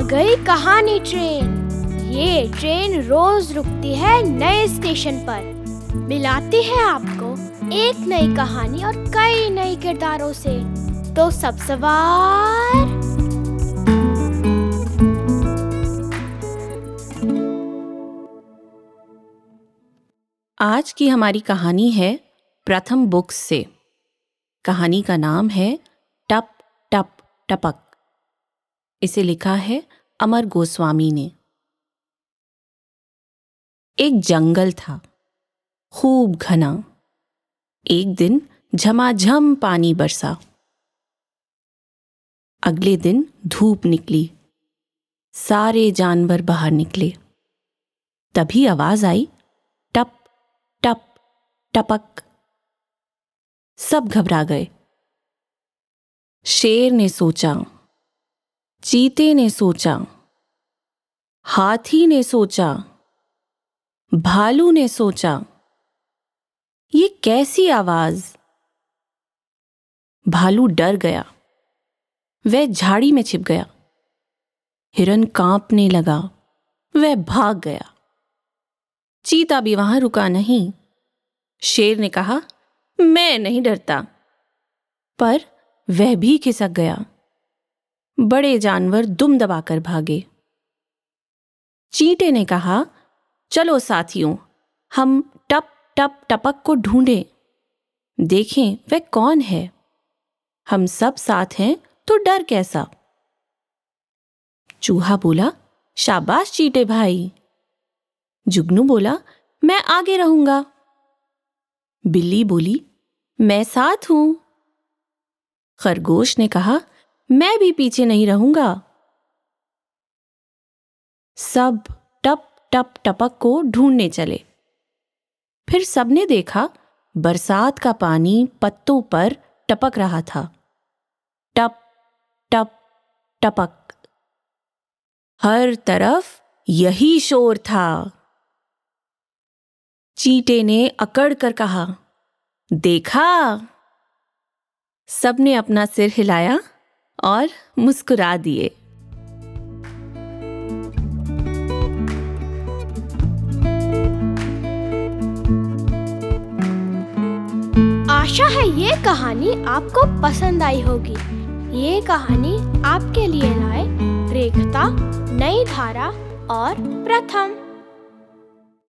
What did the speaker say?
कहानी ट्रेन। ये ट्रेन रोज रुकती है नए स्टेशन पर। मिलाती है आपको एक नई कहानी और कई नए किरदारों से। तो सब सवार। आज की हमारी कहानी है प्रथम बुक्स से। कहानी का नाम है टप टप टपक। इसे लिखा है अमर गोस्वामी ने। एक जंगल था, खूब घना। एक दिन झमाझम पानी बरसा। अगले दिन धूप निकली, सारे जानवर बाहर निकले। तभी आवाज़ आई, टप टप, टपक। सब घबरा गए। शेर ने सोचा चीते ने सोचा, हाथी ने सोचा, भालू ने सोचा, ये कैसी आवाज़? भालू डर गया, वह झाड़ी में छिप गया, हिरन कांपने लगा, वह भाग गया। चीता भी वहाँ रुका नहीं। शेर ने कहा, मैं नहीं डरता। पर वह भी खिसक गया। बड़े जानवर दुम दबाकर भागे। चींटे ने कहा, चलो साथियों, हम टप टप, टपक को ढूंढें। देखें वह कौन है। हम सब साथ हैं तो डर कैसा? चूहा बोला, शाबाश चीटे भाई। जुगनू बोला, मैं आगे रहूँगा। बिल्ली बोली, मैं साथ हूँ। खरगोश ने कहा मैं भी पीछे नहीं रहूँगा। सब टप टप, टपक को ढूँढने चले। फिर सबने देखा, बरसात का पानी पत्तों पर टपक रहा था। टप टप, टपक। हर तरफ़ यही शोर था। चीटे ने अकड़ कर कहा, देखा? सबने अपना सिर हिलाया। और मुस्कुरा दिए। आशा है ये कहानी आपको पसंद आई होगी। ये कहानी आपके लिए लाए रेखता, नई धारा और प्रथम।